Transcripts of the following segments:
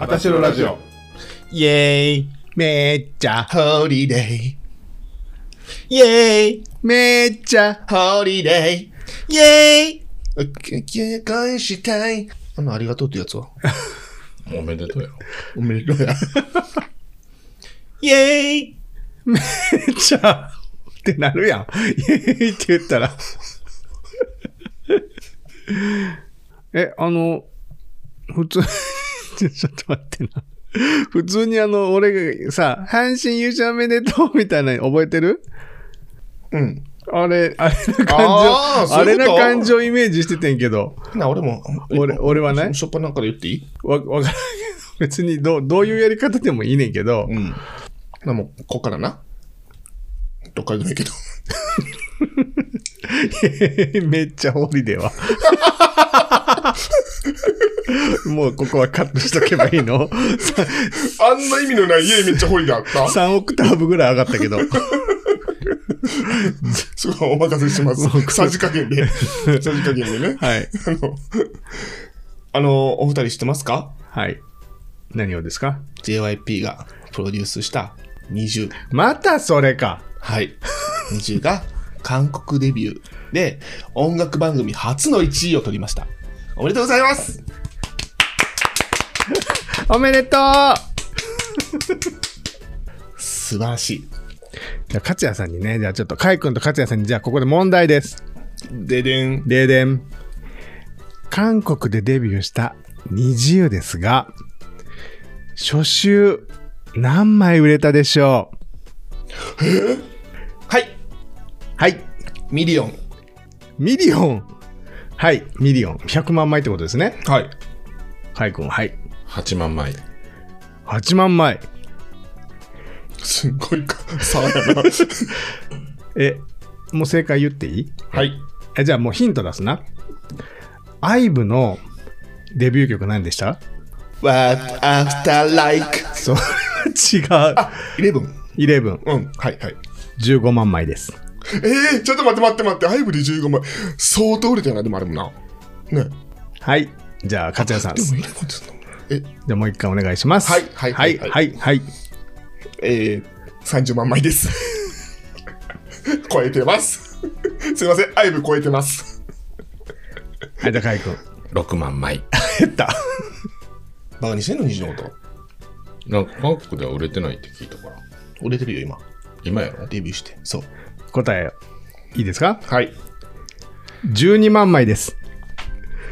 あたしろラジオ。イェーイめっちゃ、ホリデイェーイめっちゃ、ー、ホリデイェーイー。結婚したい。あの、ありがとうってやつは？おめでとうよ。おめでとうや。イェーイめっちゃ、ってなるやん。イェーイって言ったら。え、あの、普通、ちょっと待ってな。普通にあの、俺がさ、阪神優勝おめでとうみたいなの覚えてる？うん。あれ、あれな感情、ああれな感情イメージしててんけど、な、俺も。俺俺はね？しょっぱなんから言っていい？わ、わからんけど、別にどう、どういうやり方でもいいねんけど、うん。な、もう、こっからな。どっからでもいいけど。めっちゃホリデーは。もうここはカットしとけばいいの？あんな意味のない家めっちゃホリであった ?3 オクターブぐらい上がったけど。すごいお任せします。さじ加減で。さじ加減でね。はい。あの、あの、お二人知ってますか？はい。何をですか ?JYP がプロデュースした20。またそれか。はい。20が韓国デビューで音楽番組初の1位を取りました。おめでとうございます おめでとう素晴らしい。じゃあ、勝也さんにね、じゃあちょっと、カイ君と勝也さんに、じゃあここで問題です。ででん。ででん。韓国でデビューした20ですが、初週何枚売れたでしょう？はい。はい。ミリオン。ミリオン。はい。ミリオン。100万枚ってことですね。はい。カイ君、はい。8万枚。8万枚。すごいか、さあやな。え、もう正解言っていい？はい。えじゃあもうヒント出すな。IVE のデビュー曲何でした？What after like? それは 違う。11。11。うん。はいはい。15万枚です。えー、ちょっと待って待って待って。アイブリ15枚。相当売れたよな、でもあれもな。ね。はい。じゃあ、勝也さん。でもじゃあもう一回お願いします。はいはいははいいはいはい。えー、30万枚です。超えてます。すいません、アイブ超えてます。はい、じゃあ、カイ君。6万枚。減った。バカにしてんの、虹の音。なんか韓国では売れてないって聞いたから。売れてるよ、今。今やろ？デビューして。そう。答え、いいですか？はい。?12 万枚です。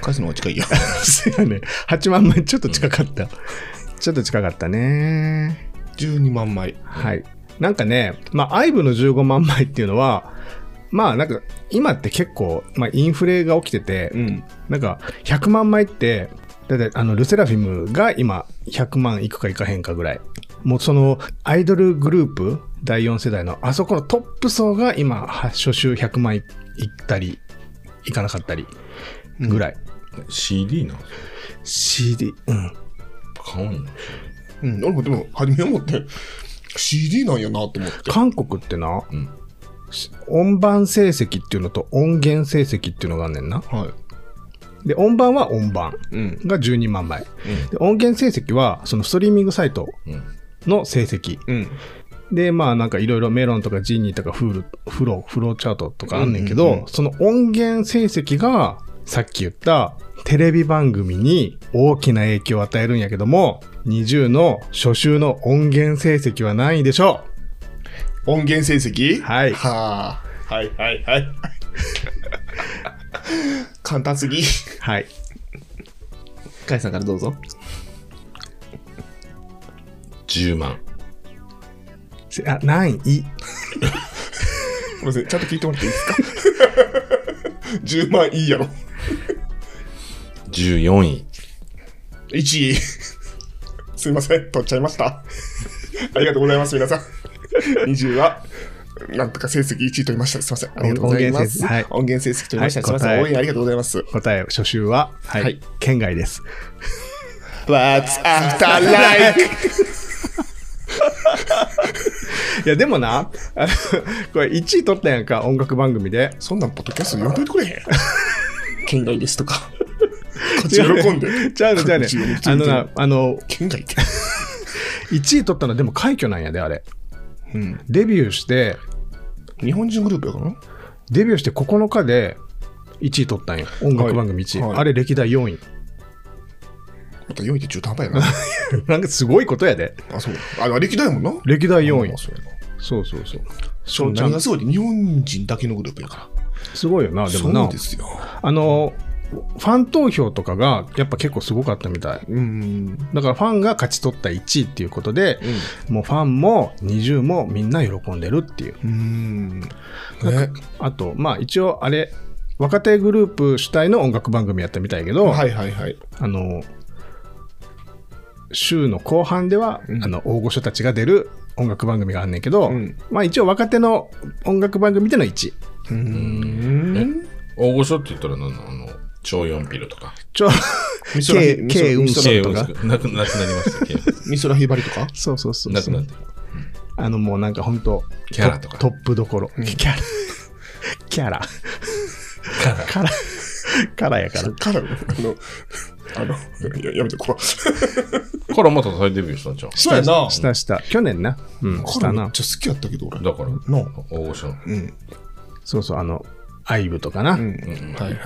返すのが近いよ。すよね。8万枚ちょっと近かった。ちょっと近かったね。12万枚。はい。なんかね、まあ、アイブの15万枚っていうのは、まあなんか今って結構、まあ、インフレが起きてて、うん。なんか100万枚って、だってあのルセラフィムが今100万いくかいかへんかぐらい。もうそのアイドルグループ第4世代のあそこのトップ層が今は初週100万いったりいかなかったりぐらい。?CD なん CD、うん。買うんやうん。俺もでも、初め思って、CD なんやなと思って。韓国ってな、うん音盤成績っていうのと音源成績っていうのがあんねんな。はで、音盤は音盤い。うん。が12万枚。うんで音源成績はそのストリーミングサイトうん。の成績。うん。で、まあなんかいろいろメロンとかジーニーとかフール、フロー、フローチャートとかあんねんけど、うんうんうんその音源成績がさっき言ったテレビ番組に大きな影響を与えるんやけども、20の初週の音源成績は何位でしょ音源成績？はいはあ。はいはいはい。簡単すぎ。うはい。カイさんからどうぞ。10万。せあ、何位すいませ ん、ちゃんと聞いてもらっていいですか ?10 万いいやろ。14位。1位。すいません、取っちゃいました。ありがとうございます、皆さん。20は、なんとか成績1位取りました。すいません。ありがとうございます。音源成績はい音源成績取りました。はいすいません。答え応援ありがとうございます。答え、初週は、はい、はい県外です。What's after like? いや、でもな、これ1位取ったやんか、音楽番組で。そんなんポッドキャスト読んどいてくれへん。県外ですとか。っち喜んで。ちゃうの、ちゃうね。あのな、あの、県外って。1位取ったのはでも快挙なんやで、あれ。うん。デビューして、日本人グループやからな。デビューして9日で1位取ったんよ。音楽番組1位。はいはいあれ歴代4位。また4位って中途半端やな。なんかすごいことやで。あ、そう。あ、歴代やもんな。歴代4位あ。そうそうそうがすごい日本人だけのグループやから。すごいよな、でもなそう。ですよ。あの、ファン投票とかがやっぱ結構すごかったみたい。うん。だからファンが勝ち取った1位っていうことで、もうファンも20もみんな喜んでるっていう。うん。ね。あと、まあ一応あれ、若手グループ主体の音楽番組やったみたいやけど、はいはいはい。あの、週の後半では、うんあの大御所たちが出る音楽番組があんねんけど、うんまあ一応若手の音楽番組での1位。うん。大御所って言ったら何なの？あの、超4ピルとか。ちょ、美空ひ K、K 運美空送とか。なくなくなりました。美空 ひばりとか？そうそうそうそうなくなって。あのもうなんか本当キャラとかトップどころ。キャラ。キャラ。キャラカラ。カラやから。からの、あの、ややめてこら また再デビューしたんじゃん。そうやな。したした。去年な。うん、したな。めっちゃ好きやったけど、俺。だから、な大御所。うん。そうそう、あの、アイブとかな。うん。はいはい。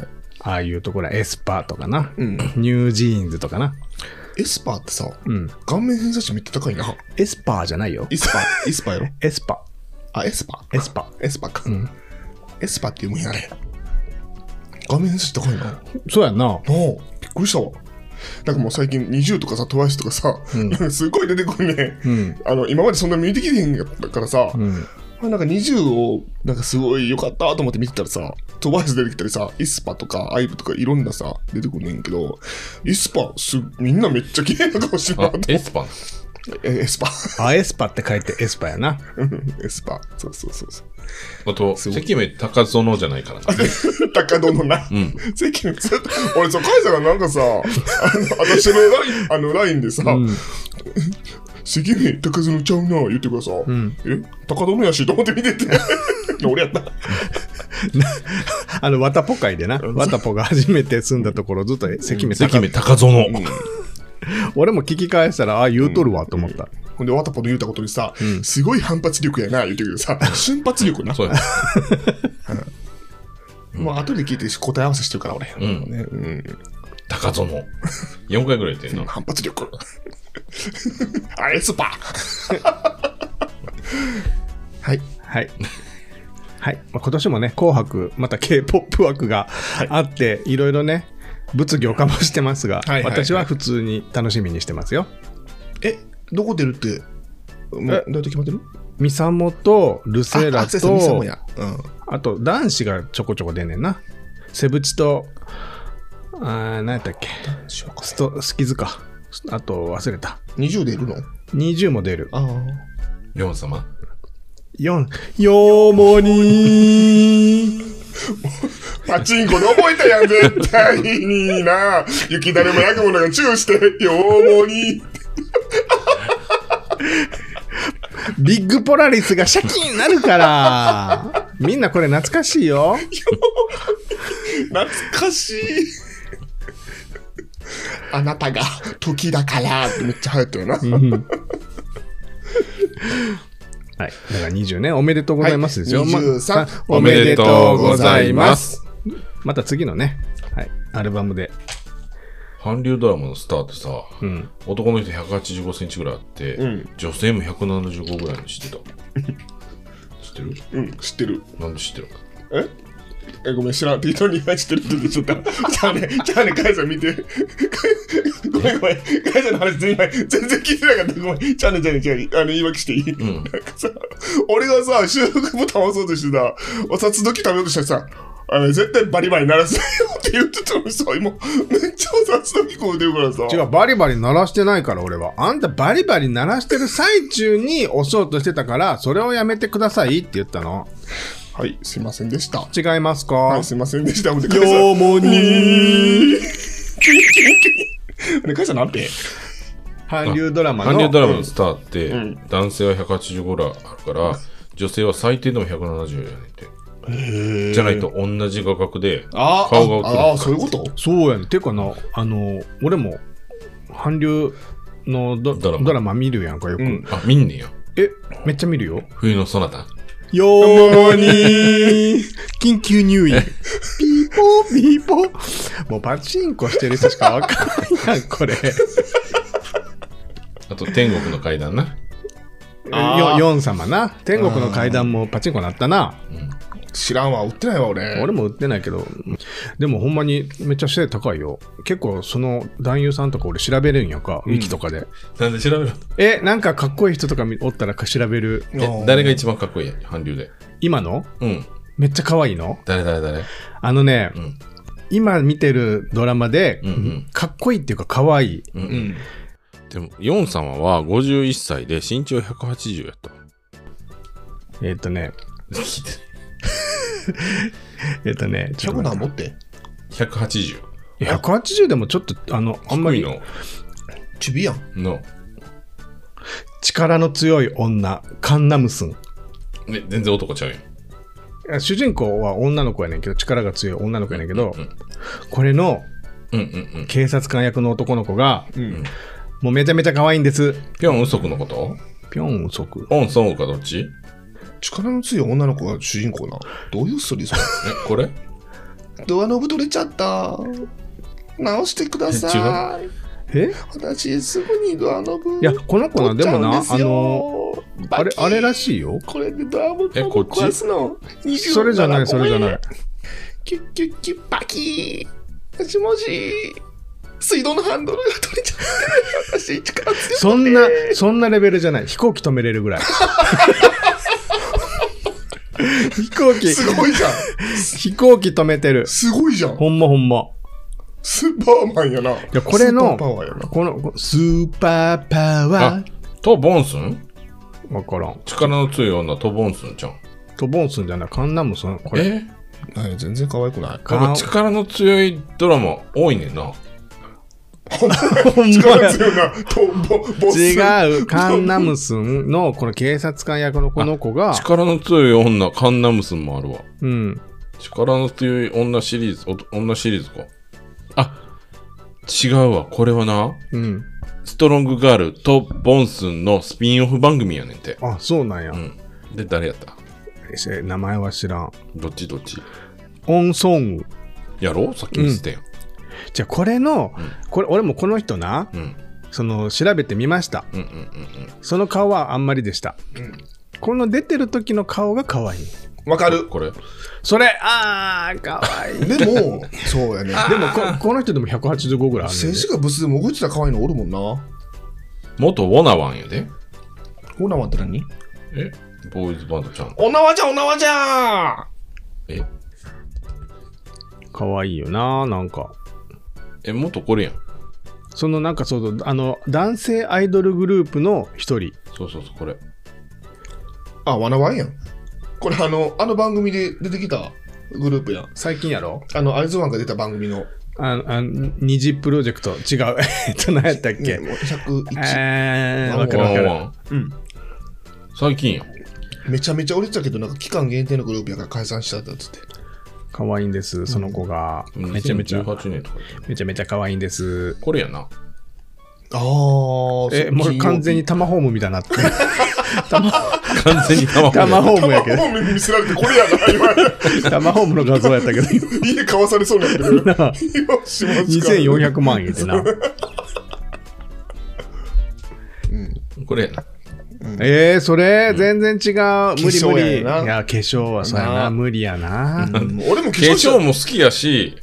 ああいうところ、エスパーとかな。うん。ニュージーンズとかな。エスパーってさ、うん。顔面偏差値めっちゃ高いな。エスパーじゃないよ。エスパー、エスパーやろ？エスパあ、エスパー。エスパー。エスパーか。んエスパーって読むんやね。顔面偏差値高いな。そうやんな。びっくりしたわ。なんかもう最近 NiziUとかさ、トワイスとかさ、なんかすごい出てくるね。うん。あの、今までそんな見てきてへんかったからさ、うん。あなんか NiziUを、なんかすごい良かったと思って見てたらさ、トワイス出てきたりさ、イスパとかアイブとかいろんなさ、出てくるねんけど、イスパ、す、みんなめっちゃ綺麗な顔してるなあとエスパ。あ、エスパって書いてエスパやな。う んエスパ。そうそうそうそう。あと、関目高園じゃないからな。高殿な。うん。席にずっと、俺さ、カイさんがなんかさ、あの、私のライン、あの、ラインでさ、うん。関目高園ちゃうな、言ってくださ、んえ高殿やし、と思って見てて。俺やった。あの、ワタポ会でな。ワタポが初めて住んだところずっと関目関目高園。俺も聞き返したら、あ、言うとるわと思った。ほんで、ワタポの言うたことにさ、すごい反発力やな、言ってくるけどさ、瞬発力な。そうや。もう後で聞いて答え合わせしてるから、俺。うん高園。4回ぐらい言ってんな。反発力。あれ、スパはい。はい。はい。まあ、今年もね、紅白、また K-POP 枠があって、いろいろね、物議をかもしてますが、はいはいはい私は普通に楽しみにしてますよ。え、どこ出るって、もう、どうやって決まってる？ミサモとルセラああそうそうミサとモ、や。うん。あと男子がちょこちょこ出んねんな。セブチと、あー何やったっけ？スト、スキズか。あと忘れた。20出るの？20も出る。ああ。ヨン様。4、よもに パチンコで覚えたやん、絶対にな。雪だるま焼くものがチューして、よーもに。ビッグポラリスがシャキになるから。みんなこれ懐かしいよ。懐かしい。あなたが時だからってめっちゃ流行ったよな。はい。だから20ね、おめでとうございますですよ。はいま23おめでとうございます。また次のね、はい、アルバムで。韓流ドラマのスターってさ、うん。男の人185センチぐらいあって、うん女性も175ぐらいにしてた。知ってる？うん、知ってる。なんで知ってるえ？え、ごめん、知らん。って人に知ってるって言っちゃった。じゃあね、じゃあね、カイさん見て。ごめんごめん。カイさんの話全然全然聞いてなかった。ごめん。じゃあね、じゃあね、じゃあね、あの、言い訳していい、んなんかさ、俺がさ、収録ボタン押そうとしてた、お札時食べようとしたらさ、あの、絶対バリバリ鳴らすなよって言ってたのにさ、今、めっちゃお札時こうてるからさ。違う、バリバリ鳴らしてないから、俺は。あんたバリバリ鳴らしてる最中に押そうとしてたから、それをやめてくださいって言ったの。はい、すいませんでした。違いますか、はい、すいませんでした。よーもにー。ね、カイさんなんて韓流ドラマの。韓流ドラマのスターって、ん男性は185ぐらいあるから、女性は最低でも170やねんて。じゃないと同じ画角で、顔がああー、そういうこと？そうやね。ていうかな、あの、俺も、韓流のドドラマドラマ見るやんか、よく。うんあ、見んねや。え、めっちゃ見るよ。冬のそなた。よーにー緊急入院。ピーポー、ピーポー。もうパチンコしてる人しかわかんないやん、これ。あと、天国の階段な。あーよヨン様な。天国の階段もパチンコなったな。知らんわ、売ってないわ、俺。俺も売ってないけど、でもほんまにめっちゃ背高いよ。結構その男優さんとか俺調べるんやんか、ウィキとかで。なんで調べるのえ、なんかかっこいい人とか見おったら調べる？え、誰が一番かっこいい？韓流で。今の？うん。めっちゃ可愛いの？誰誰誰？あのね、うん。今見てるドラマで、うんうんかっこいいっていうか可愛い。うん。うん。でも、ヨン様は51歳で身長180やった。えっ、とね、えっ、とね、ちょっと100待って何持って？180。180でもちょっと、あの、あんまりの。チビやん。の。力の強い女、カンナムスン。ね、全然男ちゃうやん。主人公は女の子やねんけど、力が強い女の子やねんけど、うんこれのうんうんうん。警察官役の男の子が、うん。もうめちゃめちゃ可愛いんです。ピョンウソクのこと？ぴょんうそく。オンソンウかどっち？力の強い女の子が主人公な。どういうストーリーそれえ、これ？ドアノブ取れちゃった。直してください。え私、すぐにドアノブ。いや、この子な、でもな、あの、のあれ、あれらしいよ。これでドアノブえこっち？壊すの。27それじゃない、それじゃない。キュッキュッキュッパキー。もしもし。水道のハンドルが取れちゃって。私、力強くて。そんな、そんなレベルじゃない。飛行機止めれるぐらい。飛行機、すごいじゃん。飛行機止めてる。すごいじゃん。ほんまほんま。スーパーマンやな。いやこれのスーパーパワーやな。この、スーパーパワあ、とボンスンー。わからん。力の強い女とボンスンちゃん。とボンスンじゃない。カンナムスン。これ。え？はい全然可愛くない。かやっぱ力の強いドラマ多いねんな。ほ強いな。とボボス。違う。カンナムスンのこの警察官役のこの子が、力の強い女、カンナムスンもあるわ。うん。力の強い女シリーズ、お女シリーズか。あ、違うわ。これはな、うん。ストロングガールとボンスンのスピンオフ番組やねんて。あ、そうなんやう。ん。で、誰やった？え名前は知らん。どっちどっち？オンソング。やろう？さっき見せてよ。じゃあこれの、これ、俺もこの人な、うん。その、調べてみました。うんうんうんうん。その顔はあんまりでした。この出てる時の顔が可愛い。わかる？これ。それ、あー、可愛い。でも、そうやね。でもこ、この人でも185ぐらいある静止。画ブスでも動いてたら可愛いのおるもんな。元ウォナワンやで。ほなわって何？え？ボーイズバンドちゃん。おなわじゃん、おなわじゃえ？可愛いよな、なんか。え、元これやん。そのなんかそう、あの、男性アイドルグループの一人。そうそうそう、これ。あ、わなわんやん。これあの、あの番組で出てきたグループやん。最近やろ？あの、アイズワンが出た番組の。ああ二次プロジェクト。違う。えっと、何やったっけ、ね、もう101。えー、わかるわかる。うん。最近やん。めちゃめちゃ売れてたけど、なんか期間限定のグループやから解散しちゃったっつって。可愛いんです、その子が。めちゃめちゃ、2018年とか。めちゃめちゃ可愛いんです。これやな。あー、え、もう完全にタマホームみたいになって る。完全にタマホタマホームやけど。ホーム見せられてこれやな、今。タマホームの画像やったけど、家買わされそうになってる。なあ今、しますか。2400万円でな。これやな。えー、それ、全然違う。無理無理。いや化粧はそうやなな。無理やな。うん俺も化化粧粧も好きやし、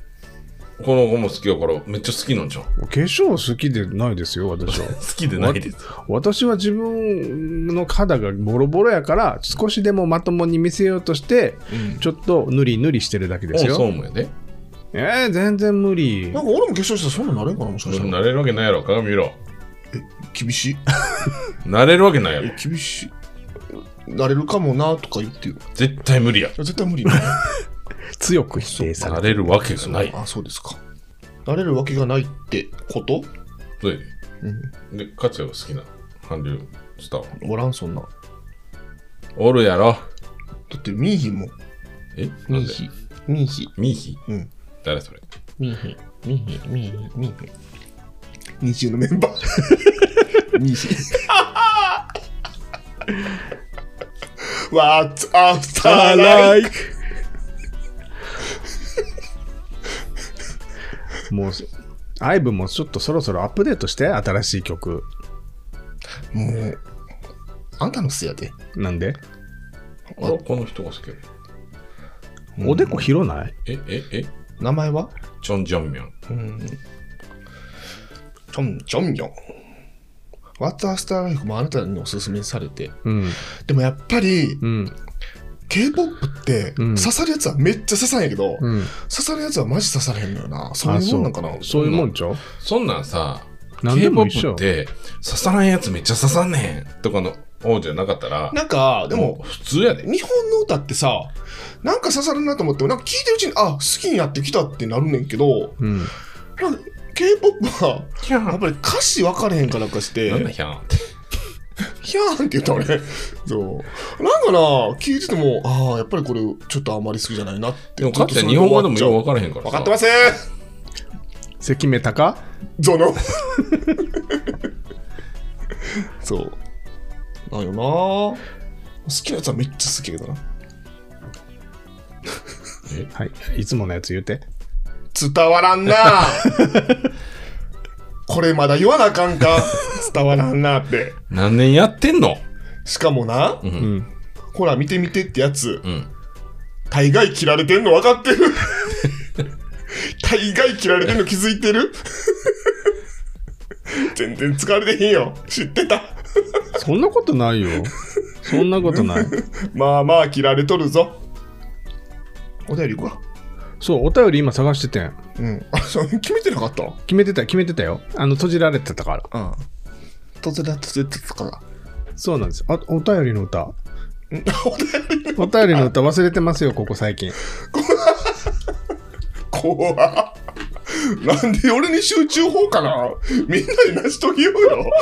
この子も好きやから、めっちゃ好きなんじゃん。好化粧好きでないですよ、私は。きでないです。私は自分の肌がボロボロやから、少しでもまともに見せようとして、ちょっと塗り塗りしてるだけですよ。ームやで。えー、全然無理なん。か俺も化粧したらそんななれんかなもしかしたら。なれるわけないやろ、鏡見ろ。厳しい。なれるわけないやろえ。厳しい。なれるかもなとか言ってよ。絶対無理や。絶対無理だ。強く否定されてなれるわけがない。あ、そうですか。なれるわけがないってこと？そうやでうん。で、勝也が好きな？韓流スターは？おらん、そんな。おるやろ。だって見いひんもん。えなんで？ミーヒ。ミーヒ。ミー？ヒうん。誰それ？ミーヒ。ミーヒ。ミーヒ。ミーヒ。二中のメンバー。ミーヒ。What's after life? もう、アイブもちょっとそろそろアップデートして、新しい曲。もう、あんたのせいやで。なんであこの人が好きおでこ広ないえええ名前はチョン・ジョンミョンうん。チョン、チョンミョン。What's after life もあなたにおすすめされて。うん。でもやっぱり、うん。K-POP って、うん刺さるやつはめっちゃ刺さんやけど、うん。刺さるやつはマジ刺されへんのよな。そういうもんなんかな。あそういうもんちゃう？そんなんさ K-POP 緒って刺さらんやつめっちゃ刺さんねんとかの王じゃなかったらなんか、でも、普通やで日本の歌ってさ、なんか刺さるなと思っても、なんか聞いてるうちに、あ、好きになってきたってなるねんけど、うん。なんか K-POP は、やっぱり歌詞分かれへんかなんかして、なんだヒャンってヒャーンって言った俺。そう。なんかな、聞いてても、ああ、やっぱりこれ、ちょっとあんまり好きじゃないなって。でもかつて日本語でもよう分からへんから分かってます関目高ゾノそう。なんよな好きなやつはめっちゃ好きやけどな。はい。いつものやつ言うて。伝わらんな これまだ言わなあかんか伝わらんなって。何年やってんの？しかもな、ううんん。ほら見て見てってやつ、うん大概切られてんの分かってる 大概切られてんの気づいてる？全然疲れてへんよ。知ってた。そんなことないよ。そんなことない。まあまあ切られとるぞ。お便り行くわ。そう、お便り今探しててん。うん。あ、そう決めてなかった決めてた、決めてたよ。あの、閉じられてたから。うん。突然突然たから。そうなんです。あ、お便りの歌。う んお便りお便りの歌忘れてますよ、ここ最近。怖っ なんで俺に集中法かなみんなに成し遂げようよ。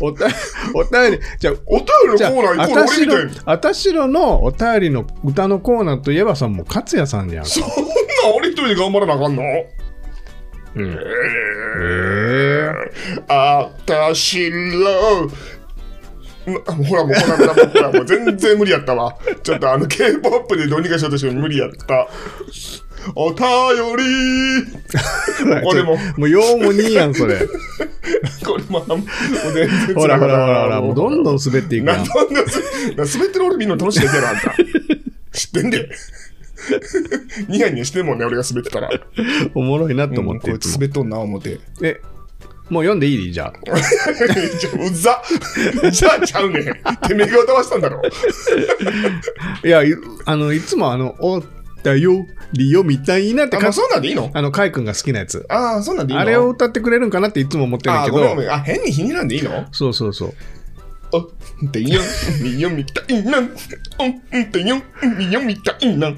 おたお便り、じゃあ、お便りのコーナーあ、イコールあたしろ俺みたいに。、あたしろのお便りの歌のコーナーといえばさ、もう勝也さんじゃん。そんな俺一人で頑張らなあかんの？うん。ええー、あたしろ。なほらもうほらほらもう全然無理やったわ。ちょっとあの K-POP でどうにかしようとしても無理やった。お便り。ーこれも。もう、ようもにいやん、それ。これももう全然ほらほらほらほら、もうどんどんん滑っていくやん。なんなんだな滑ってる俺見るの楽しいだけやろあんた。知ってんでニヤニヤしてんもんね俺が滑ってたら。おもろいなと思うんって。こいつ滑っとんな思って。え、もう読んでいい？じゃあ。じゃあうざ。じゃあちゃうねん。てめえが歌わしたんだろ。いや、いあの、いつもあの、おだよ、りよみたいなってまあ、そうなんでいいの？あの、カイ君が好きなやつ。ああそうなんでいいの？あれを歌ってくれるんかなっていつも思ってるけどああ変に日になんでいいの？そうそうそう。おってよみよみたいなおんてよみよみたいな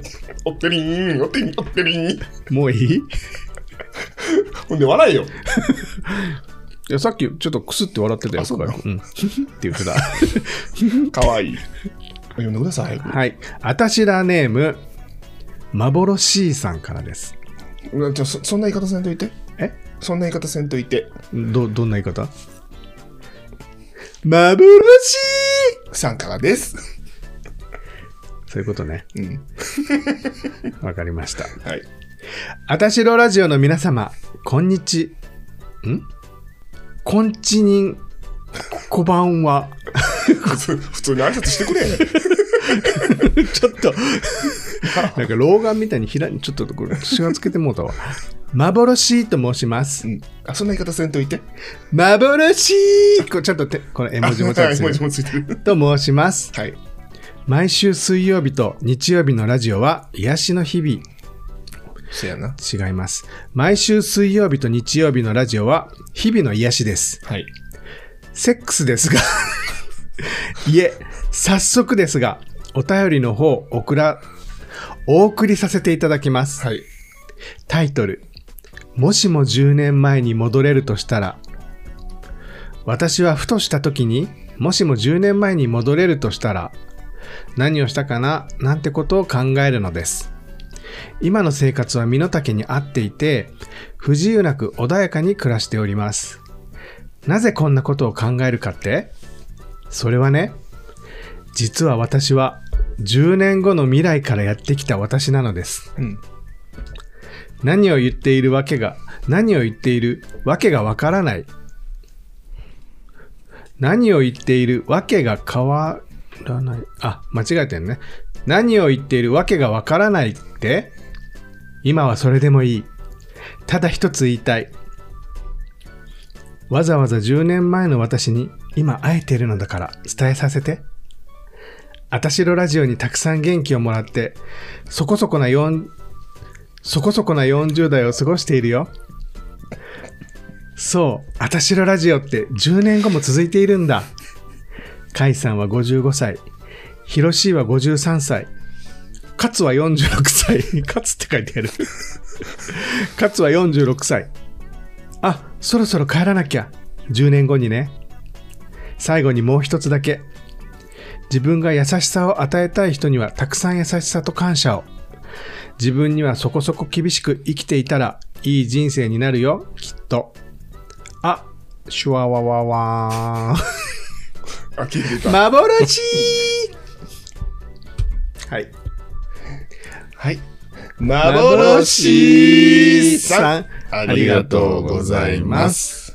おってりんおってりんおってりんもういいいほんで笑えよやさっきちょっとクスって笑ってたよ。あそううん。って言ってた。かわいい読んでくださいはい。あたしらネーム、幻さんからです。うんじゃあそそんな言い方せんといて。え？そんな言い方せんといて。ど、どんな言い方？幻さんからです。そういうことね。うん。わかりました。はい。あたしろラジオの皆様、こんにち、ん？こんちにん、こばんは。普通普通に挨拶してくれちょっと、なんか老眼みたいにひらちょっとこれ、しがつけてもうたわ。幻と申しますう。んあそんな言い方せんといて幻これちょっとて、これ絵文字もちゃはいんと文字もついてると申します。はい毎週水曜日と日曜日のラジオは癒しの日々。せやな違います。毎週水曜日と日曜日のラジオは日々の癒しです。はいセックスですが、いえ、早速ですが、お便りの方、送ら、お送りさせていただきます。はいタイトル、もしも10年前に戻れるとしたら、私はふとした時に、もしも10年前に戻れるとしたら、何をしたかななんてことを考えるのです。今の生活は身の丈に合っていて、不自由なく穏やかに暮らしております。なぜこんなことを考えるかってそれはね、実は私は10年後の未来からやってきた私なのです。うん。何を言っているわけが、何を言っているわけがわからない。何を言っているわけが変わらない。あ、間違えてんね。何を言っているわけがわからないって今はそれでもいい。ただ一つ言いたい。わざわざ10年前の私に今会えているのだから伝えさせて。あたしろラジオにたくさん元気をもらって、そこそこな4、そこそこな40代を過ごしているよ。そう、あたしろラジオって10年後も続いているんだ。カイさんは55歳、ヒロシーは53歳、カツは46歳、カツって書いてある。カツは46歳。あ、そろそろ帰らなきゃ。10年後にね。最後にもう一つだけ。自分が優しさを与えたい人にはたくさん優しさと感謝を。自分にはそこそこ厳しく生きていたらいい人生になるよ、きっと。あ、シュワワワワーン。幻はい。はい。幻さん、あありがとうございます。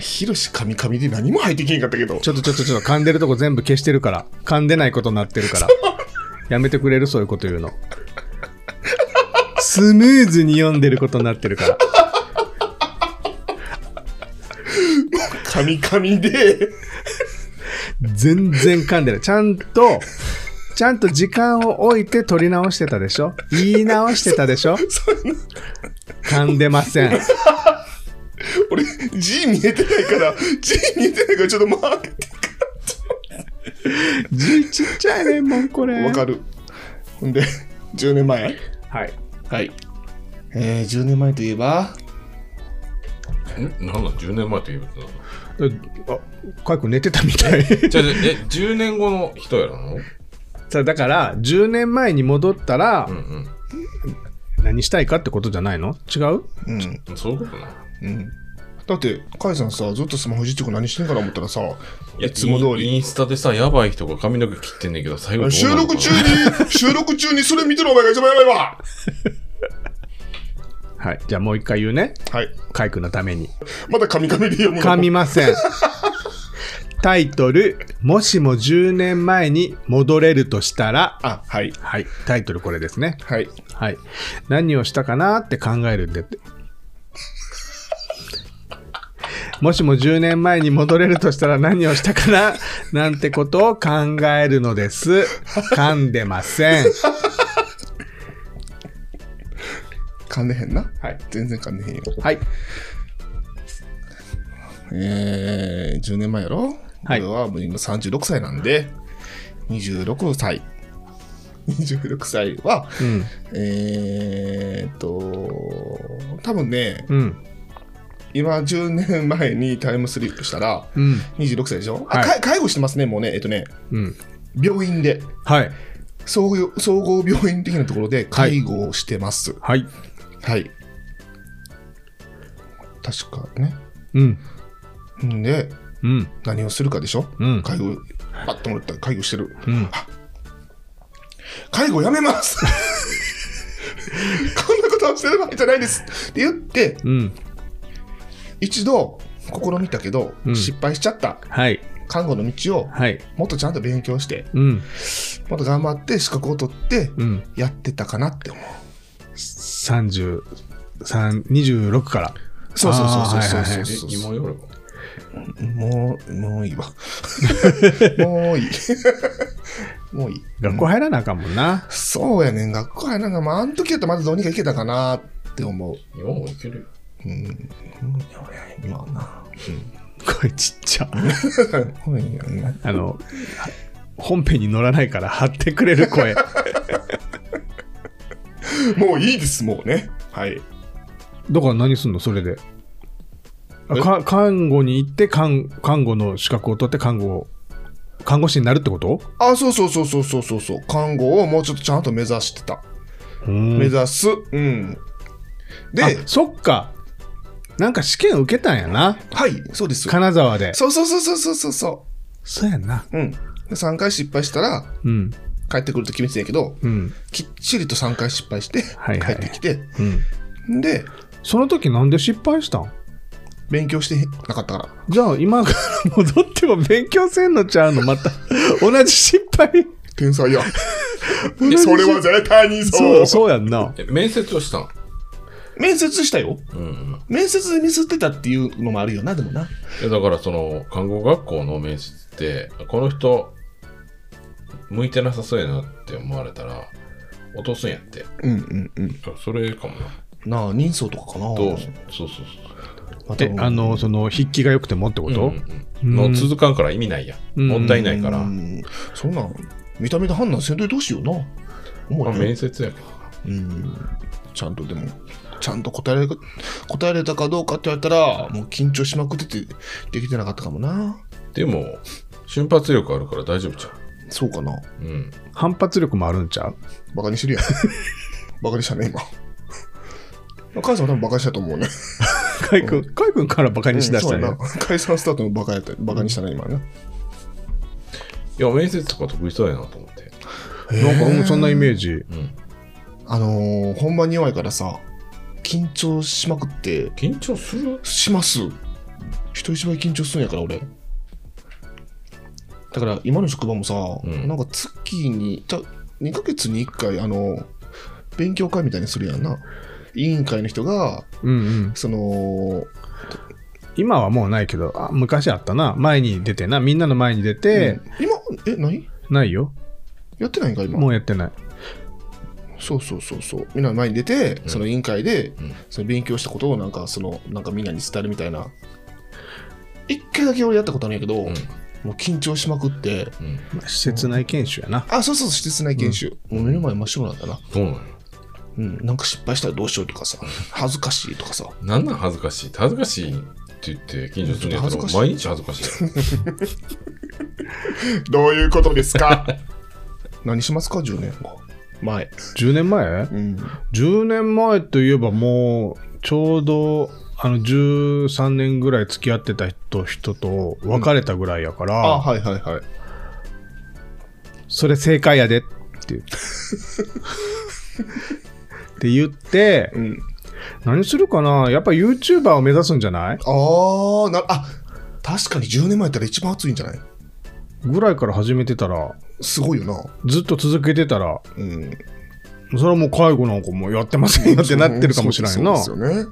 ヒロシカミカミで何も入ってけんかったけど。ちょっとちょっとちょっと噛んでるとこ全部消してるから。噛んでないことになってるから。やめてくれる？そういうこと言うの。スムーズに読んでることになってるから。カミカミで、全然噛んでない。ちゃんと、ちゃんと時間を置いて取り直してたでしょ？言い直してたでしょ？噛んでません。俺、字見えてないから、字見えてないからちょっと待って。字ちっちゃいねんもん、これ。わかる。ほんで、10年前？はい。はい。えー、10年前といえば、んなんだ、10年前と言えばあ、かいくん寝てたみたい。じゃあ、え、10年後の人やらのさあだから、10年前に戻ったらう、ん何したいかってことじゃないの？違う？うん。うん。そういうことな。うん。だって、カイさんさ、ずっとスマホいじってこ何してんかな思ったらさ、いつも通りインスタでさ、やばい人が髪の毛切ってんねんけど、最後収録中に、収録中にそれ見てるお前が一番やばいわはい。じゃあもう一回言うね。はい。かいくんのために。またカミカミで読むの？噛みません。タイトル、もしも10年前に戻れるとしたら、あ、はい。はい。タイトルこれですね。はい。はい。何をしたかなって考えるんでもしも10年前に戻れるとしたら何をしたかな？なんてことを考えるのです。噛んでません。噛んでへんな？はい。全然噛んでへんよ。はい。えー、10年前やろ？はい俺はもう今36歳なんで、26歳。26歳は、うん。えーっと、多分ね、うん。今10年前にタイムスリップしたら、うん。26歳でしょ、あはいか介護してますね、もうね。えっとね、うん。病院で、はい。総合総合病院的なところで介護をしてます。はい。はい。確かね。うん。んで、うん。何をするかでしょ？うん。介護、パッと思ったら介護してる。うん。介護やめます こんなことはしてるわけじゃないですって言って、うん。一度試みたけど、うん失敗しちゃったはい。看護の道をはい。もっとちゃんと勉強して、うん。もっと頑張って資格を取ってうん。やってたかなって思う。33、26から。そうそうそうそうそうはいはいはいそうえ、今よりももう、もういいわ。もういい。もういい。学校入らなあかんもんな。そうやねん、学校やなんか、まあ、あの時やったらまだどうにかいけたかなって思う。今もいけるよ。うん。うん、いや今はな。声ちっちゃ。あの、本編に乗らないから貼ってくれる声。もういいです、もうね。はい。だから何すんのそれで？あか看護に行って看、看護の資格を取って看護を看護師になるってこと？あ、そうそうそうそうそうそうそう。看護をもうちょっとちゃんと目指してた。うん目指す。うん。で、あそっか。なんか試験受けたんやな。はい、そうです。金沢で。そうそうそうそうそうそうそそうやんな。う。うん。で3回失敗したら、うん。帰ってくると決めてたんやけど、うん。きっちりと3回失敗して、はいはい帰ってきて、うん。で、その時なんで失敗したん？勉強してなかったから。じゃあ今から戻っても勉強せんのちゃうの？また。同じ失敗。天才や。それは絶対にそそうう、そうやんな。え面接をしたん？面接したよ。うんうん。面接でミスってたっていうのもあるよな、でもな。だからその看護学校の面接ってこの人向いてなさそうやなって思われたら落とすんやってうんうんうん。それかもななあ、人相とかかな。どう？そうそうえまた、あの、その、筆記が良くてもってこそう、と、うんうんうん、の続かんから意味ないや、うんもったいないから、うんそんなん、見た目で判断せんといてどうしような。面接やけどうん。ちゃんとでも、ちゃんと答えられ答えれたかどうかって言われたら、もう緊張しまくってて、できてなかったかもな。でも瞬発力あるから大丈夫ちゃそうかな。ううん反発力もあるんちゃう？バカにしてるやん。バカにしたね、今。母さんも多分バカにしたと思うね。カイ君、カイ君からバカにしだしたねうんそうや。な。解散スタートのバカやった。バカにしたね、今ね。いや面接とか得意そうやなと思ってなんか、うんそんなイメージ。うんあのー、本番に弱いからさ、緊張しまくって、緊張する？します。人一倍緊張するんやから、俺。だから、今の職場もさ、うんなんか月に、じゃ2ヶ月に1回、あの、勉強会みたいにするやんな。委員会の人が、うんうん。その、今はもうないけど、あ昔あったな。前に出てな。みんなの前に出て、今、え、何ないよ。やってないんか、今？もうやってない。そうそうそうそう。みんなの前に出て、うんその委員会で、んその勉強したことをなんか、その、なんかみんなに伝えるみたいな。一回だけ俺やったことあるんやけど、うんもう緊張しまくって、施設内研修やな。あ、そうそう、施設内研修。もう目の前真っ白なんだな。そうなのうん、なんか失敗したらどうしようとかさ、恥ずかしいとかさ。なんなん恥ずかしい？恥ずかしいって言って緊張するんやったら毎日恥ずかしい どういうことですか？何しますか、10年後。前。10年前？うん。10年前といえばもうちょうどあの13年ぐらい付き合ってた人人と別れたぐらいやから、あ、はいはいはい。それ正解やでって言ってって言ってうん。何するかな？やっぱ YouTuber を目指すんじゃない？あー、な、あ、確かに10年前やったら一番熱いんじゃない？ぐらいから始めてたらすごいよな。ずっと続けてたらうん。それはもう介護なんかもうやってませんよってなってるかもしれないなそうですよね。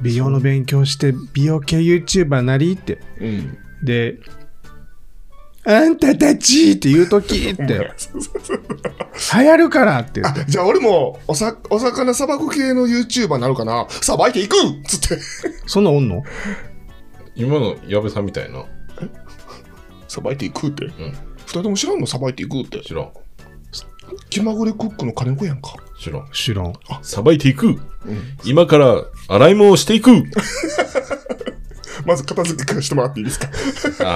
美容の勉強して美容系 YouTuber なりってうん。で、あんたたちって言うときって、流行るからって言って。あじゃあ俺もおさお魚さばく系の YouTuber になるかなさばいていくっつって。そんなんおんの？今の矢部さんみたいなさばいていくって？うん二人とも知らんの？さばいていくって。知らん気まぐれクックの金子やんか。知らん知らん。さばいていくうん。今から洗い物をしていく まず片付けからしてもらっていいですか？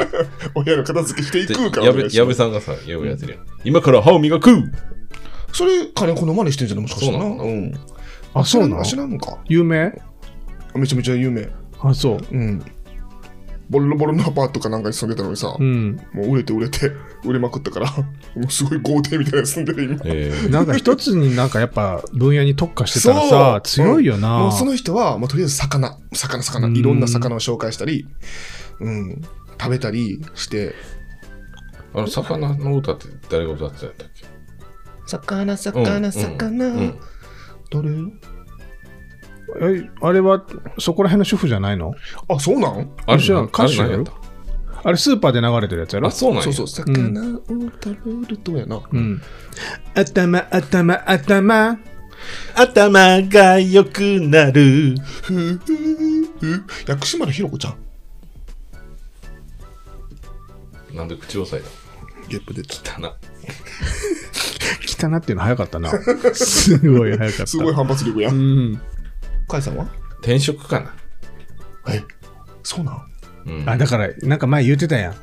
あお部屋の片付けしていでくから矢部さんがさようやってるやん今から歯を磨くそれ金子の真似してんじゃないもしかしたらな。そうなのうん。あ、そうなの？知らん知らんのか。有名？めちゃめちゃ有名。あ、そう。うん。ボロボロのアパートかなんかに住んでたのにさ、うん。もう売れて売れて、売れまくったから、もうすごい豪邸みたいなの住んでる今。えーなんか一つになんかやっぱ分野に特化してたらさ、強いよな。もうその人は、もうとりあえず魚、魚、魚、うん。いろんな魚を紹介したり、うん、食べたりして、あの魚の歌って誰が歌ってたんだっけ？魚、うん。魚、魚、うん。うん。どれえ、あれはそこら辺の主婦じゃないの？あ、そうなん？あれ知らん歌手やろあれ何やっあれスーパーで流れてるやつやろ？たあそうなんやそうそう、魚を食べるとやな。うん。頭、頭、頭。頭が良くなる薬師丸ひろ子ちゃん。なんで口を押さゲップ出てえたな汚っていうの早かったな。すごい早かった。すごい反発力や。うんん。カイさんは？転職かな。え、そうなん？うん。あ、だから、なんか前言ってたやん。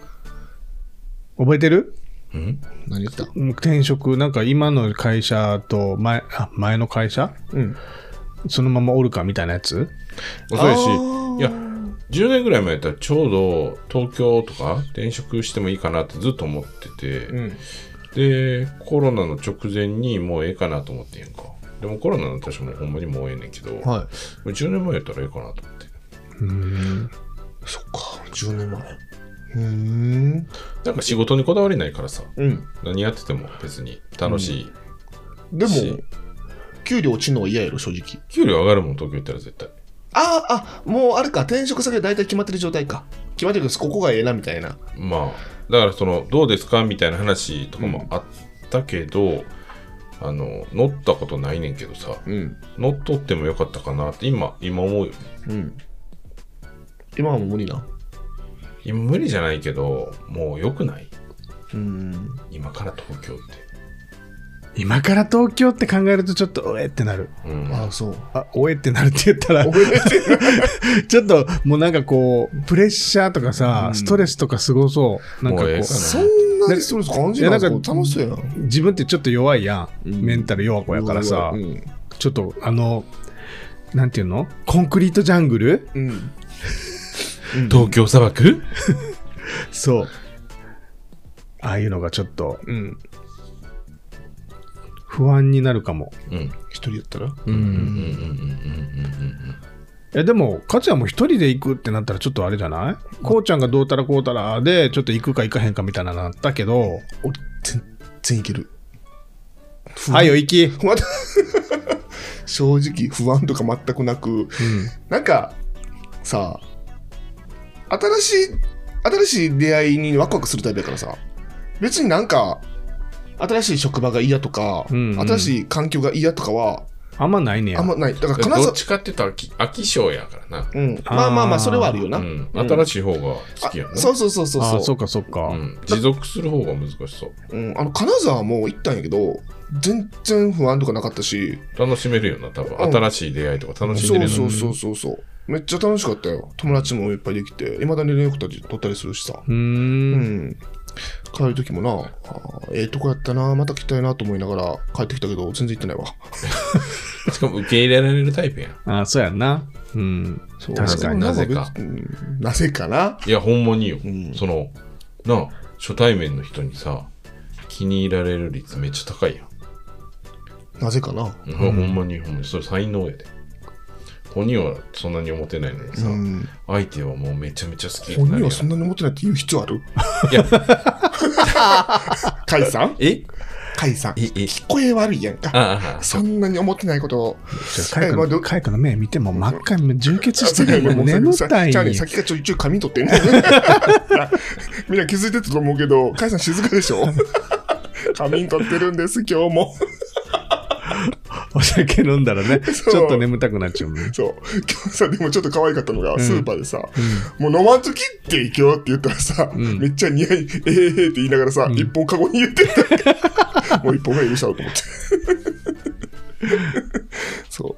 覚えてる？うん？何言ってた？うん転職、なんか今の会社と前、あ、前の会社？うん。そのままおるかみたいなやつ？そうやし。あーいや10年ぐらい前やったらちょうど東京とか転職してもいいかなってずっと思ってて、うん。でコロナの直前にもうええかなと思ってんやんかでもコロナの私もほんまにもうええねんけど、はい。10年前やったらええかなと思ってうん。そっか、10年前。うーん。なんか仕事にこだわりないからさうん。何やってても別に楽しい、でもし、給料落ちるのは嫌やろ、正直。給料上がるもん東京行ったら絶対ああ、あ、もうあれか、転職先は大体決まってる状態か。決まってるけど、ここがええな、みたいな。まあだからそのどうですかみたいな話とかもあったけど、あの乗ったことないねんけどさうん。乗っ取ってもよかったかなって今今思うようん。今はもう無理な？今無理じゃないけどもう良くない？うん。今から東京って今から東京って考えるとちょっと、おえってなる。うんああ、そう。あ、おえってなるって言ったら ちょっともうなんかこう、プレッシャーとかさ、うんストレスとかすごそう。なんかこうそんなにストレス感じなんか楽しそうやん。自分ってちょっと弱いやん。うんメンタル弱子やからさ、うん。ちょっとあの、なんていうの？コンクリートジャングル？うん。東京砂漠？そう。ああいうのがちょっとうん。不安になるかも。うん一人やったら？う。うんうんうんうんうんうんいやでも、勝也も一人で行くってなったらちょっとあれじゃない？こうちゃんがどうたらこうたらで、ちょっと行くか行かへんかみたいなのなったけど、俺、全然いける。はいよ、行き。ま た正直不安とか全くなく、なんかさ新しい新しい出会いにワクワクするタイプやからさ。別になんか新しい職場が嫌とか、うんうん。新しい環境が嫌とかはあんまないねや。あんまない。だからうん金沢どっちかって言ったら飽き飽き性やからな。うん、まあまあまあそれはあるよな、うん。うん。新しい方が好きやなあそうそうそうそうそう。あそうかそうか。うん。持続する方が難しそう。うん、あの金沢も行ったんやけど全然不安とかなかったし。楽しめるよな多分。うん。新しい出会いとか楽しんでるよなそうそうそうそうそう。めっちゃ楽しかったよ。友達もいっぱいできて。いまだに連絡取ったりするしさ。うー。うんん帰る時もなあーええとこやったなまた来たいなと思いながら帰ってきたけど全然行ってないわ。しかも受け入れられるタイプやん。あそうやんな。うん。そう確かに。なぜか。うんなぜかな？いやほんまによ、ん。そのなあ初対面の人にさ気に入られる率めっちゃ高いやん。なぜかな？うんほんまにほんまに。それ才能やで本人はそんなに思ってないのにさ、うん。相手はもうめちゃめちゃ好き本人はそんなに思ってないって言う必要ある？いや。甲斐さんえ？甲斐さんええ？聞こえ悪いやんか。そんなに思ってないこと。をカイえまあど君の目見ても真っ赤に充血してるもう眠たいじゃあね、先がちょいちょい髪取ってんね。みんな気づいてたと思うけど、カイさん静かでしょ？髪取ってるんです、今日も。お酒飲んだらね、ちょっと眠たくなっちゃうね。そう。今日さ、でもちょっと可愛かったのが、んスーパーでさ、もう飲まんときって行けよって言ったらさ、んめっちゃ似合い、えー、えーって言いながらさ、一本カゴに入れてた。もう一本が許したろうと思って。そ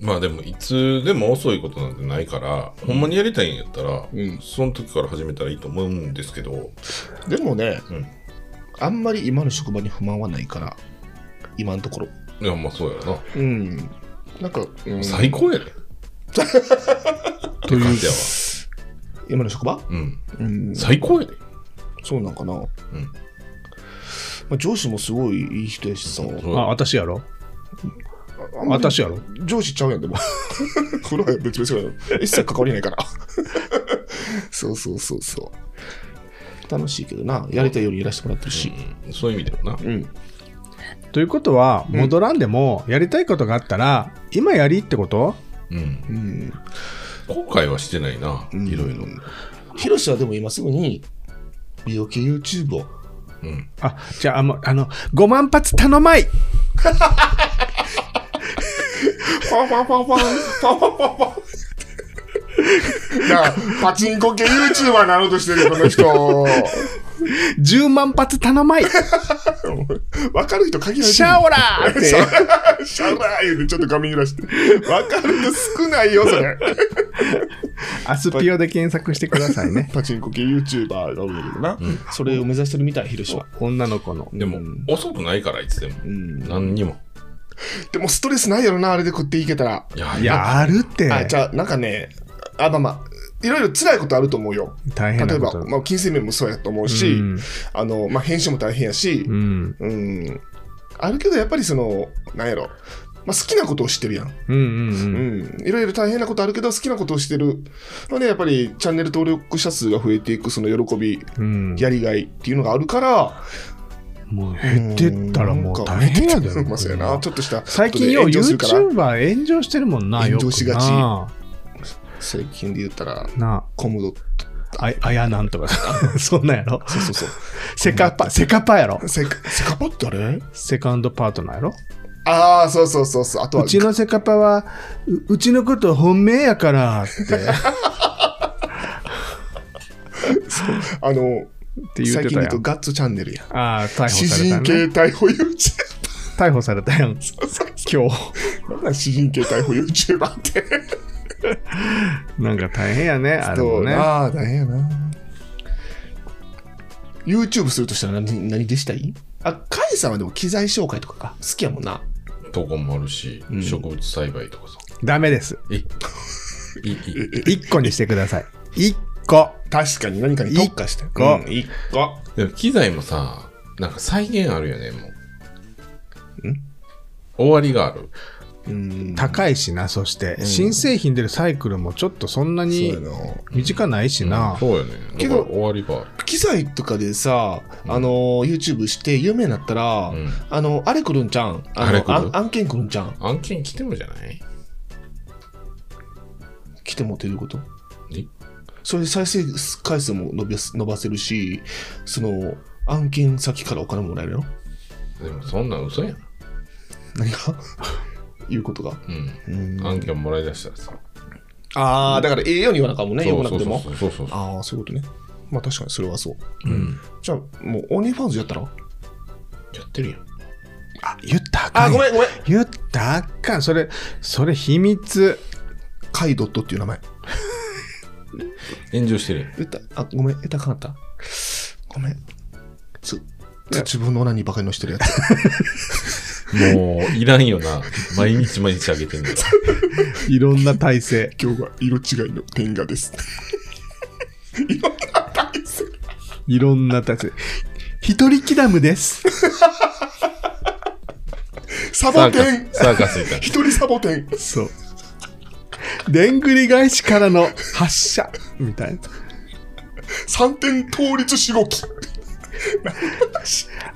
まあでもいつでも遅いことなんてないから、ほんまにやりたいんやったら、うんその時から始めたらいいと思うんですけど、う。でもね、うんあんまり今の職場に不満はないから、今のところ。いやまあそうやろな、うん。なんか、うん最高やで、という感じやわ今の職場？うんうん。最高やでそうなんかな。まあ、上司もすごいいい人やしさ。そうあ、私やろ？私やろ？上司ちゃうやん、でも。風呂は別々やろ。一切関わりないから。そうそうそうそう。楽しいけどな。やりたいようにやらせてもらってるし。うんそういう意味でもな、うん。ということは、戻らんでも、やりたいことがあったら、今やりってこと？うん、うん。後悔はしてないな、いろいろ、ヒロシはでも今すぐに、美容系 YouTube を。うん、あ、じゃあ、あの、あの5万発頼まい！ファンファンファンファン、ファンファンファンン。なあ、パチンコ系 YouTuber なろうとしてるよ、この人。10万発頼まい わかる人限られてるシャオラーってシャオラーシャオラー言うてちょっと画面揺らして。わかる人少ないよ、それ。アスピオで検索してくださいね。パチンコ系 YouTuber が多いんだけどな。それを目指してるみたい、ヒロシは。女の子の。でも、遅くないから、いつでも。ん何にも。でもストレスないやろな、あれで食っていけたら。いや、いや、あるって。あ、じゃあ、なんかね、あ、まあまあ、いろいろ辛いことあると思うよ。大変。例えば、まあ、金銭面もそうやと思うし、うんあの、まあ、編集も大変やしう、ん。うん。あるけど、やっぱりその、なんやろ。まあ、好きなことを知ってるやん。うんうんう。うんん。いろいろ大変なことあるけど、好きなことをしてる。ので、やっぱり、チャンネル登録者数が増えていく、その喜び、うん。やりがいっていうのがあるから、もう減ってったらもう大変やで。う んまあ、そうやな。ちょっとした。最近よ YouTuber 炎上してるもんな、炎上しがちな。最近で言ったら、なコムド。あ、あやなんとか。そんなんやろ？そうそうそう。セカパ、セカパやろ？セカ、セカパってあれセカンドパートナーやろ？ああ、そうそうそうそう。あとは、うちのセカパは、ううちのこと本命やからって、っ あの、て言っ最近で言うと。ガッツチャンネルや。ああ、逮捕詩された人系ね。逮捕 YouTuber。逮捕されたやん。今日。なんなん詩人系逮捕 YouTuber って。なんか大変やね、あれそもね。うなあ、大変やな。YouTube するとしたら何何でしたい？あ、カイさんはでも機材紹介とかか。好きやもんな。とこもあるし、ん植物栽培とかさ。ダメです。え、いい、いい。一個にしてください。一個。確かに何かに特化して。一個うん一個。でも機材もさ、なんか再現あるよね、もう。ん？終わりがある。うん。高いしな、そして、新製品出るサイクルもちょっとそんなに。短ないしな。そうよね。けど終わりが。機材とかでさ、あの、YouTube して有名になったら、うんあの、あれ来るんちゃん？あのあれ来る？案案件来るんちゃん？案件来てもじゃない？来てもっていうこと？え？それで再生回数も伸びす伸ばせるし、その、案件先からお金もらえるよ。でもそんなん嘘やん。何が？いうことが。うん。案件もらい出したらさ。ああ、だからええように言わなあかんもんね、そうそう読まなくても。そうそうそう。ああ、そういうことね。まあ確かにそれはそう。うん。じゃあ、もう、オニーファンズやったら？やってるやん。あ、言ったらあかんあ、ごめんごめん。言ったらあかん。それ、それ秘密。カイドットっていう名前。炎上してるやん。言った、あ、ごめん、言ったらあかんかった。ごめん。つ、つ自分のオナニーばかりのしてるやつ。もう、いらんよな。毎日毎日あげてんだよ。いろんな体制。今日は色違いの天下です。いろんな体勢。いろんな体制。一人キダムです。サボテンス、サーカスみたいな。一人サボテンそう。でんぐり返しからの発射みたいな。三点倒立しごき。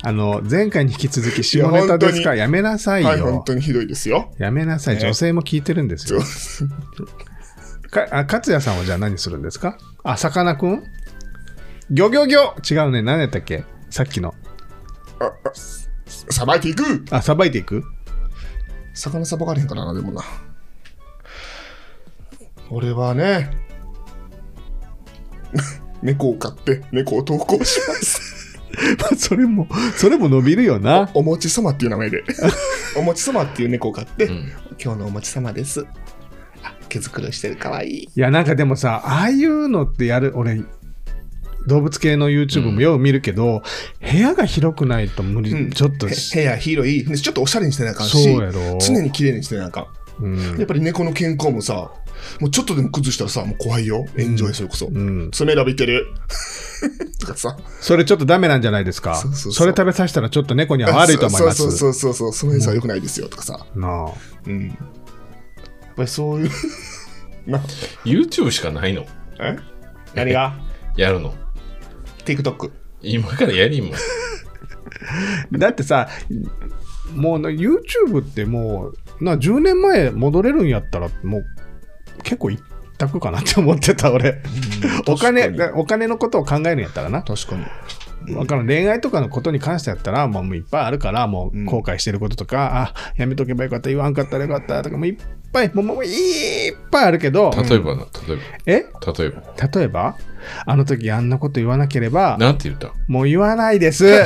あの、前回に引き続き下ネタですからやめなさいはい、本よ。当にひどいですよ。やめなさい。ね女性も聞いてるんですよ。かあ勝也さんはじゃあ何するんですか？あ、さかなクンギョギョギョ違うね。何やったっけ？さっきの。さばいていくあ、さばいていく？魚さばかれへんからな、でもな。俺はね、猫を飼って猫を投稿します。まあ、それも、それも伸びるよな。おもち様っていう名前で。おもち様っていう猫を飼って、うん。今日のおもち様です。あ、毛づくろいしてるかわいい。いや、なんかでもさ、ああいうのってやる、俺、動物系の YouTube もよう見るけど、部屋が広くないと無理、うんちょっと部屋広い。でちょっとおしゃれにしてなあかんし、そうやろ常に綺麗にしてなあかん。うんやっぱり猫の健康もさ、もうちょっとでも崩したらさ、もう怖いよ。エンジョイそれこそ。うん、爪伸びてる。とかさ。それちょっとダメなんじゃないですか？そうそうそうれ食べさせたらちょっと猫には悪いと思います。そうそうそうそう、その辺さ良くないですよとかさ。なあうん。やっぱりそういう。な、YouTube しかないの？え？何が？やるの ?TikTok。今からやりんもん。だってさ、もうな YouTube ってもう、な10年前戻れるんやったら、もう結構一択かなって思ってた、俺。お金お金のことを考えるんやったらな。確かに。わからん恋愛とかのことに関してやったら、もういっぱいあるから、もう後悔してることとか、あ、やめとけばよかった、言わんかったらよかったとか、もういっぱい、もうもういっぱいあるけど、例えばな、例ええ？ば、例えば。例えば？あの時あんなこと言わなければ、なんて言った？もう言わないです。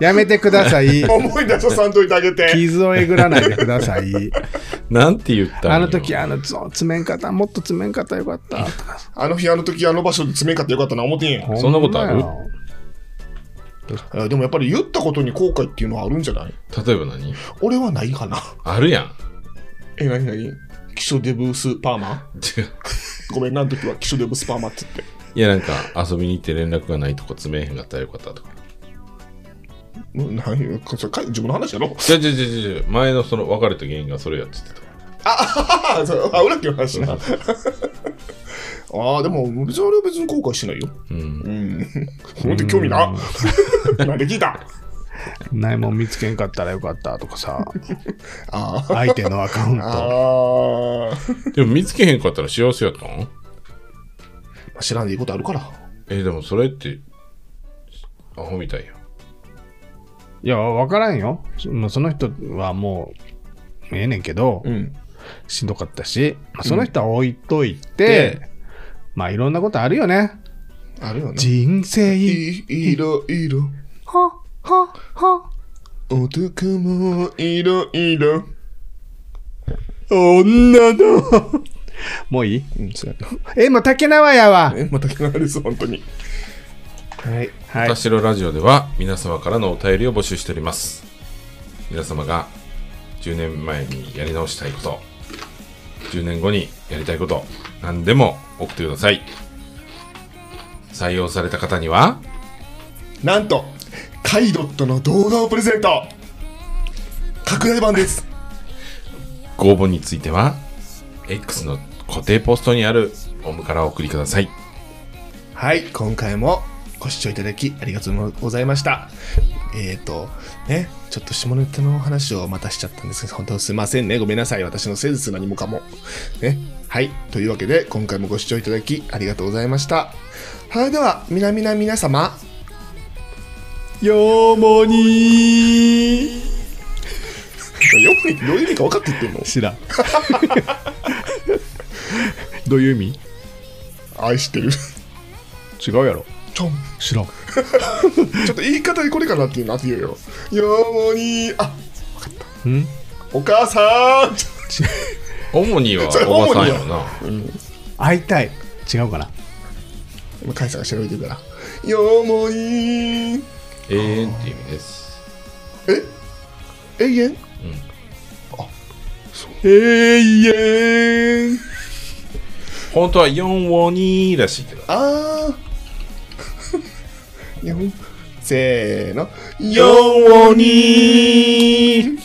やめてください。思い出ささんといてあげて。傷をえぐらないでください。なんて言ったあの時、あの、詰めんかった、もっと詰めんかったらよかった。あの日、あの時、あの場所で詰めんかってよかったな、思ってんやんそんなことある？でもやっぱり言ったことに後悔っていうのはあるんじゃない？例えば何？俺はないかな。あるやん。え、なになにキショデブスパーマごめん、なん時はキショデブスパーマって言って。いや、なんか遊びに行って連絡がないとこ詰めへんかったらよかったとか。何そか自分の話やろじゃじゃじゃじゃ前のその別れた原因がそれやって言ってた。ああ、そうあ、裏切りの話な。ああ、でも、別に俺は別に後悔しないよ。うん。うん。ほんと興味な。なんで聞いたないもん見つけんかったらよかったとかさ、ああ。相手のアカウント。ああ。でも見つけへんかったら幸せやったん知らんでいいことあるから。え、でもそれって、アホみたいやん。いや、わからんよ。そまあその人はもう、ええねんけど、うん。しんどかったし、まあ、その人は置いといて、まあいろんなことあるよね。あるよね。人生、いいろいろ。は、は、は。男もいろいろ。女の。もういい？うん、そうやな。え、もう竹縄やわ。え、また聞かないです、本当に。はい。はいラジオでは皆様からのお便りを募集しております。皆様が10年前にやり直したいこと、10年後にやりたいこと、何でも送ってください。採用された方には、なんと、カイドットの動画をプレゼント拡大版です。ご応募については、X の固定ポストにあるフォームからお送りください。はい、今回もご視聴いただきありがとうございました。えっ、ー、と、ね、ちょっと下ネタの話をまたしちゃったんですけど、本当すいませんね。ごめんなさい。私のせいです。何もかも。ね。はい。というわけで、今回もご視聴いただきありがとうございました。はい、では、皆々皆様、よもによくどういう意味か分かって言ってんの？知らん。どういう意味？愛してる。違うやろ。ちょん。知らん。ちょっと言い方でこれかなっていうのあって言うよ。よもに、あ、ん？お母さん主には おばさんやろな。会いたい。違うかな？今、カイさんが調べてるから。よもに、永遠っていう意味です。え？永遠？永遠本当は4を2らしいけど。あー。せーの。ように